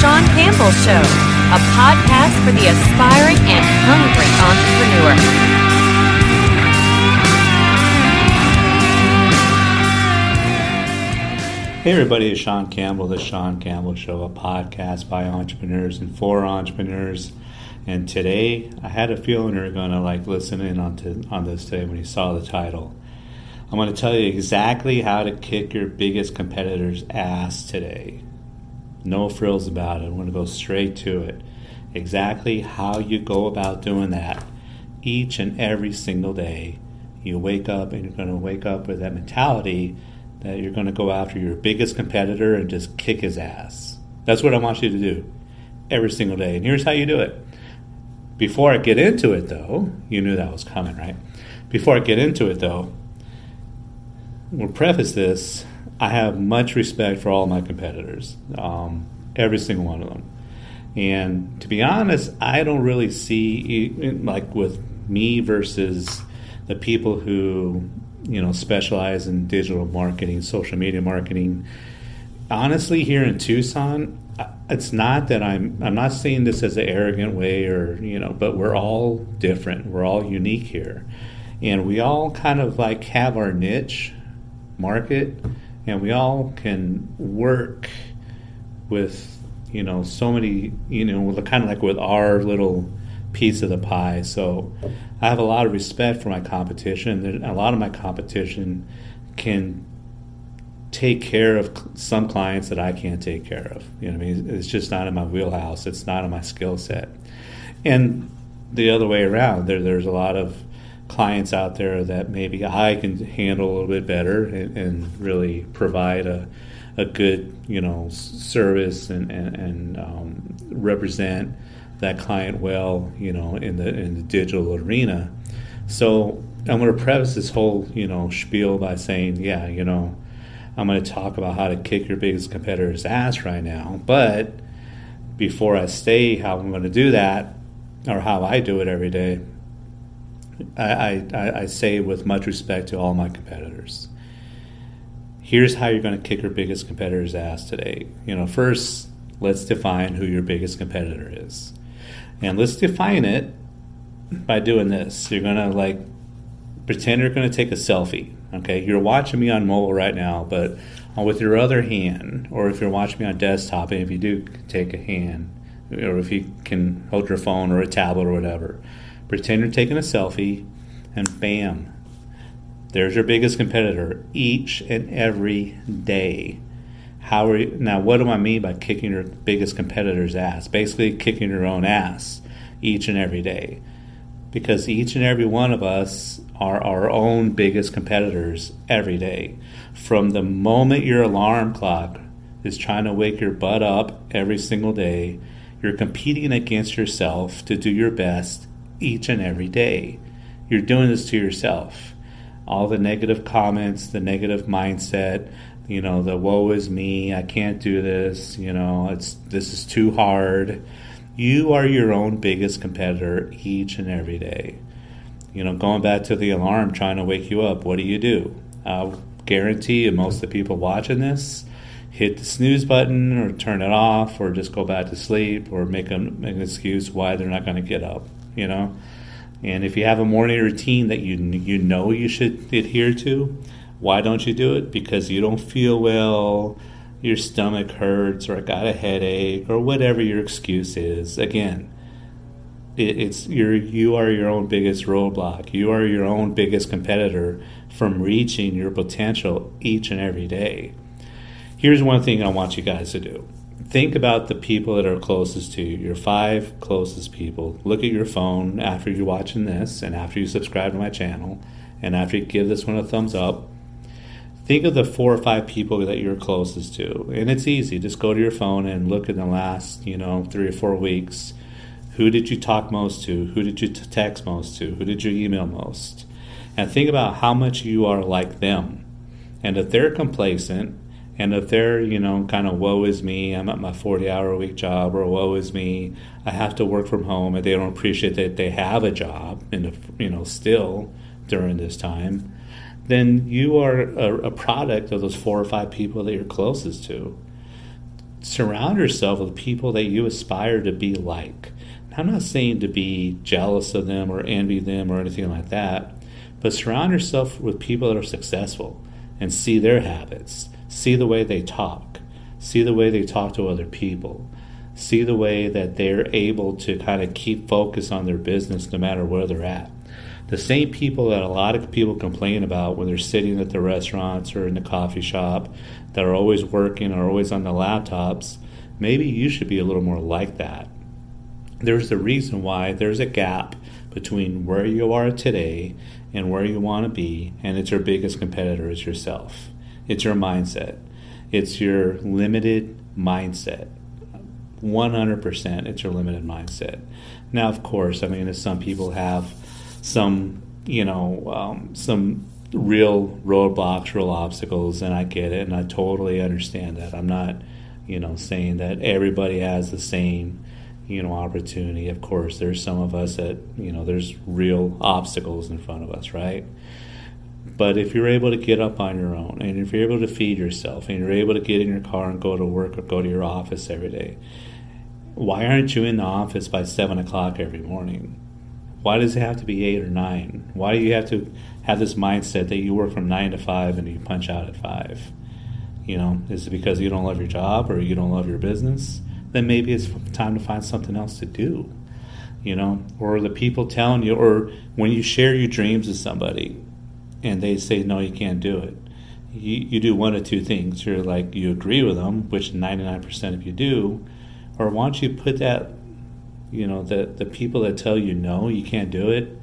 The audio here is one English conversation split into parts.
Sean Campbell Show, a podcast for the aspiring and hungry entrepreneur. Hey everybody, it's Sean Campbell, the Sean Campbell Show, a podcast by entrepreneurs and for entrepreneurs. And today, I had a feeling you were going to like listen in on, to, on this today when you saw the title. I'm going to tell you exactly how to kick your biggest competitor's ass today. No frills about it. I'm going to go straight to it. Exactly how you go about doing that each and every single day. You wake up and you're going to wake up with that mentality that you're going to go after your biggest competitor and just kick his ass. That's what I want you to do every single day. And here's how you do it. Before I get into it, though, you knew that was coming, right? Before I get into it, though, we'll preface this. I have much respect for all my competitors, um, every single one of them. And to be honest, I don't really see, like with me versus the people who you know specialize in digital marketing, social media marketing. Honestly, here in Tucson, it's not that I'm I'm not saying this as an arrogant way or you know, but we're all different. We're all unique here, and we all kind of like have our niche market, and we all can work with you know so many you know kind of like with our little piece of the pie. So I have a lot of respect for my competition. A lot of my competition can take care of some clients that I can't take care of. You know, I mean, it's just not in my wheelhouse. It's not in my skill set. And the other way around, there there's a lot of clients out there that maybe I can handle a little bit better and, and really provide a a good you know service and and, and um, represent that client well, you know, in the in the digital arena. So I'm going to preface this whole, you know, spiel by saying, yeah, you know, I'm going to talk about how to kick your biggest competitor's ass right now. But before I say how I'm going to do that, or how I do it every day, I, I, I say with much respect to all my competitors. Here's how you're going to kick your biggest competitor's ass today. You know, first, let's define who your biggest competitor is. And let's define it by doing this. You're gonna like pretend you're gonna take a selfie. Okay, you're watching me on mobile right now, but with your other hand, or if you're watching me on desktop, and if you do take a hand, or if you can hold your phone or a tablet or whatever, pretend you're taking a selfie, and bam, there's your biggest competitor each and every day. How are you, now? What do I mean by kicking your biggest competitor's ass? Basically, kicking your own ass each and every day, because each and every one of us are our own biggest competitors every day. From the moment your alarm clock is trying to wake your butt up every single day, you're competing against yourself to do your best each and every day. You're doing this to yourself. All the negative comments, the negative mindset, you know the woe is me i can't do this you know it's this is too hard you are your own biggest competitor each and every day you know going back to the alarm trying to wake you up what do you do i'll guarantee you most of the people watching this hit the snooze button or turn it off or just go back to sleep or make, a, make an excuse why they're not going to get up you know and if you have a morning routine that you you know you should adhere to why don't you do it? Because you don't feel well, your stomach hurts, or I got a headache, or whatever your excuse is. Again, it, it's you're, you are your own biggest roadblock. You are your own biggest competitor from reaching your potential each and every day. Here's one thing I want you guys to do. Think about the people that are closest to you, your five closest people. Look at your phone after you're watching this and after you subscribe to my channel and after you give this one a thumbs up. Think of the four or five people that you're closest to. And it's easy. Just go to your phone and look in the last you know three or four weeks. Who did you talk most to? Who did you text most to? Who did you email most? And think about how much you are like them. And if they're complacent and if they're you know kind of woe is me i'm at my 40 hour a week job or woe is me i have to work from home and they don't appreciate that they have a job and you know still during this time then you are a, a, product of those four or five people that you're closest to. surround yourself with people that you aspire to be like. I'm not saying to be jealous of them or envy them or anything like that, but surround yourself with people that are successful and see their habits, see the way they talk, see the way they talk to other people, see the way that they're able to kind of keep focus on their business no matter where they're at. The same people that a lot of people complain about when they're sitting at the restaurants or in the coffee shop that are always working or always on the laptops, maybe you should be a little more like that. There's a reason why there's a gap between where you are today and where you want to be, and it's your biggest competitor is yourself. It's your mindset. It's your limited mindset. 100% it's your limited mindset. Now, of course, I mean, some people have some, you know, um, some real roadblocks, real obstacles, and I get it, and I totally understand that. I'm not, you know, saying that everybody has the same you know opportunity of course there's some of us that you know there's real obstacles in front of us right but if you're able to get up on your own and if you're able to feed yourself and you're able to get in your car and go to work or go to your office every day why aren't you in the office by seven o'clock every morning? Why does it have to be eight or nine? Why do you have to have this mindset that you work from nine to five and you punch out at five? You know is it because you don't love your job or you don't love your business? Then maybe it's time to find something else to do. You know, or the people telling you, or when you share your dreams with somebody and they say, no, you can't do it. You, you do one of two things. You're like, you agree with them, which 99% of you do, or why don't you put that, you know, the, the people that tell you no, you can't do it,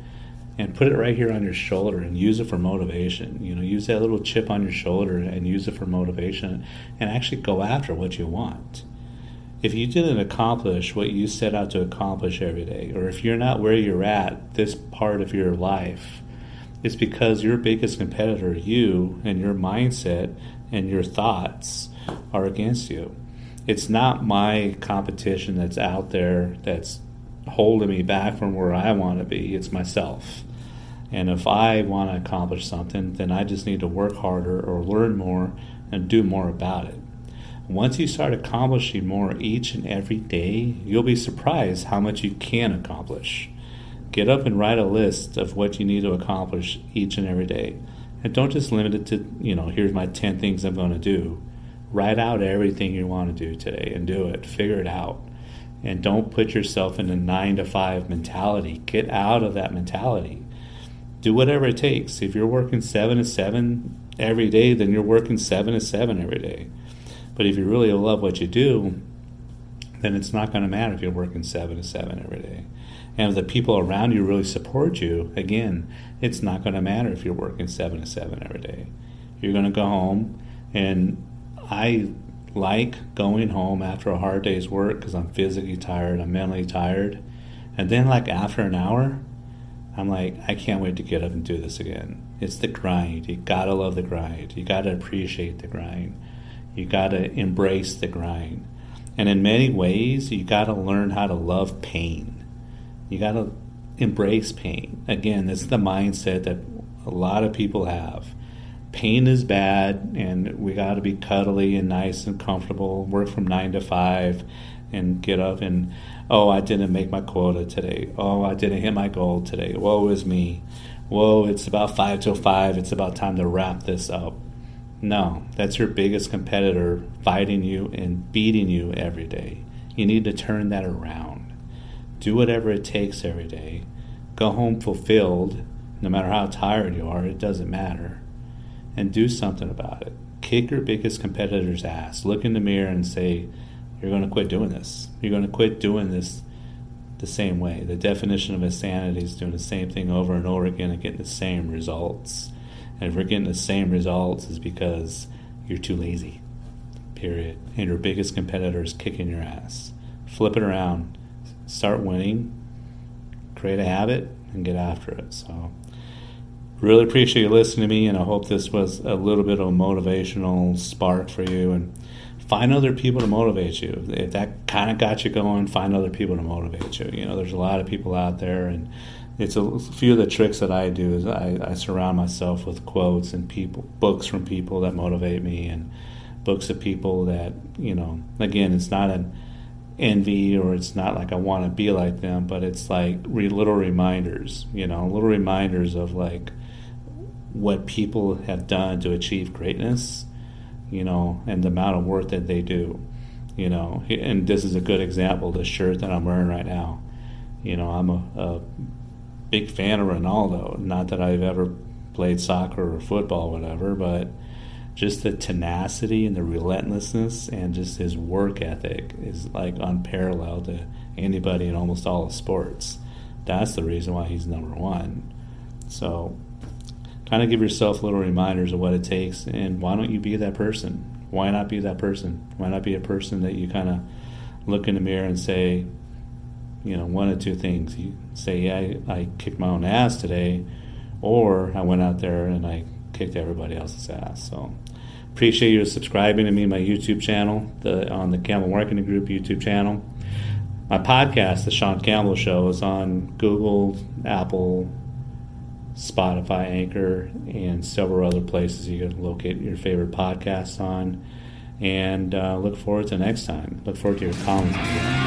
and put it right here on your shoulder and use it for motivation. You know, use that little chip on your shoulder and use it for motivation and actually go after what you want if you didn't accomplish what you set out to accomplish every day, or if you're not where you're at this part of your life, it's because your biggest competitor, you and your mindset and your thoughts, are against you. It's not my competition that's out there that's holding me back from where I want to be, it's myself. And if I want to accomplish something, then I just need to work harder or learn more and do more about it. Once you start accomplishing more each and every day, you'll be surprised how much you can accomplish. Get up and write a list of what you need to accomplish each and every day. And don't just limit it to, you know, here's my 10 things I'm going to do. Write out everything you want to do today and do it. Figure it out. And don't put yourself in a nine to five mentality. Get out of that mentality. Do whatever it takes. If you're working seven to seven every day, then you're working seven to seven every day. But if you really love what you do, then it's not going to matter if you're working seven to seven every day. And if the people around you really support you, again, it's not going to matter if you're working seven to seven every day. You're going to go home, and I like going home after a hard day's work because I'm physically tired, I'm mentally tired. And then, like, after an hour, I'm like, I can't wait to get up and do this again. It's the grind. You gotta love the grind. You gotta appreciate the grind. You got to embrace the grind. And in many ways, you got to learn how to love pain. You got to embrace pain. Again, this is the mindset that a lot of people have. Pain is bad, and we got to be cuddly and nice and comfortable, work from nine to five, and get up and, oh, I didn't make my quota today. Oh, I didn't hit my goal today. Woe is me. Whoa, it's about five till five. It's about time to wrap this up. No, that's your biggest competitor fighting you and beating you every day. You need to turn that around. Do whatever it takes every day. Go home fulfilled, no matter how tired you are, it doesn't matter. And do something about it. Kick your biggest competitor's ass. Look in the mirror and say, You're going to quit doing this. You're going to quit doing this the same way. The definition of insanity is doing the same thing over and over again and getting the same results. And if we're getting the same results, is because you're too lazy. Period. And your biggest competitor is kicking your ass. Flip it around. Start winning. Create a habit and get after it. So, really appreciate you listening to me, and I hope this was a little bit of a motivational spark for you. And find other people to motivate you. If that kind of got you going, find other people to motivate you. You know, there's a lot of people out there, and it's a few of the tricks that I do is I, I surround myself with quotes and people books from people that motivate me and books of people that you know. Again, it's not an envy or it's not like I want to be like them, but it's like re- little reminders, you know, little reminders of like what people have done to achieve greatness, you know, and the amount of work that they do, you know. And this is a good example. The shirt that I'm wearing right now, you know, I'm a, a big fan of Ronaldo. Not that I've ever played soccer or football, or whatever, but just the tenacity and the relentlessness and just his work ethic is like unparalleled to anybody in almost all of sports. That's the reason why he's number one. So, kind of give yourself little reminders of what it takes, and why don't you be that person? Why not be that person? Why not be a person that you kind of look in the mirror and say, you know, one of two things. You say, yeah, I, I kicked my own ass today, or I went out there and I kicked everybody else's ass. So appreciate you subscribing to me, my YouTube channel, the on the Campbell Marketing Group YouTube channel. My podcast, The Sean Campbell Show, is on Google, Apple, Spotify, Anchor, and several other places you can locate your favorite podcasts on. And uh, look forward to next time. Look forward to your comments.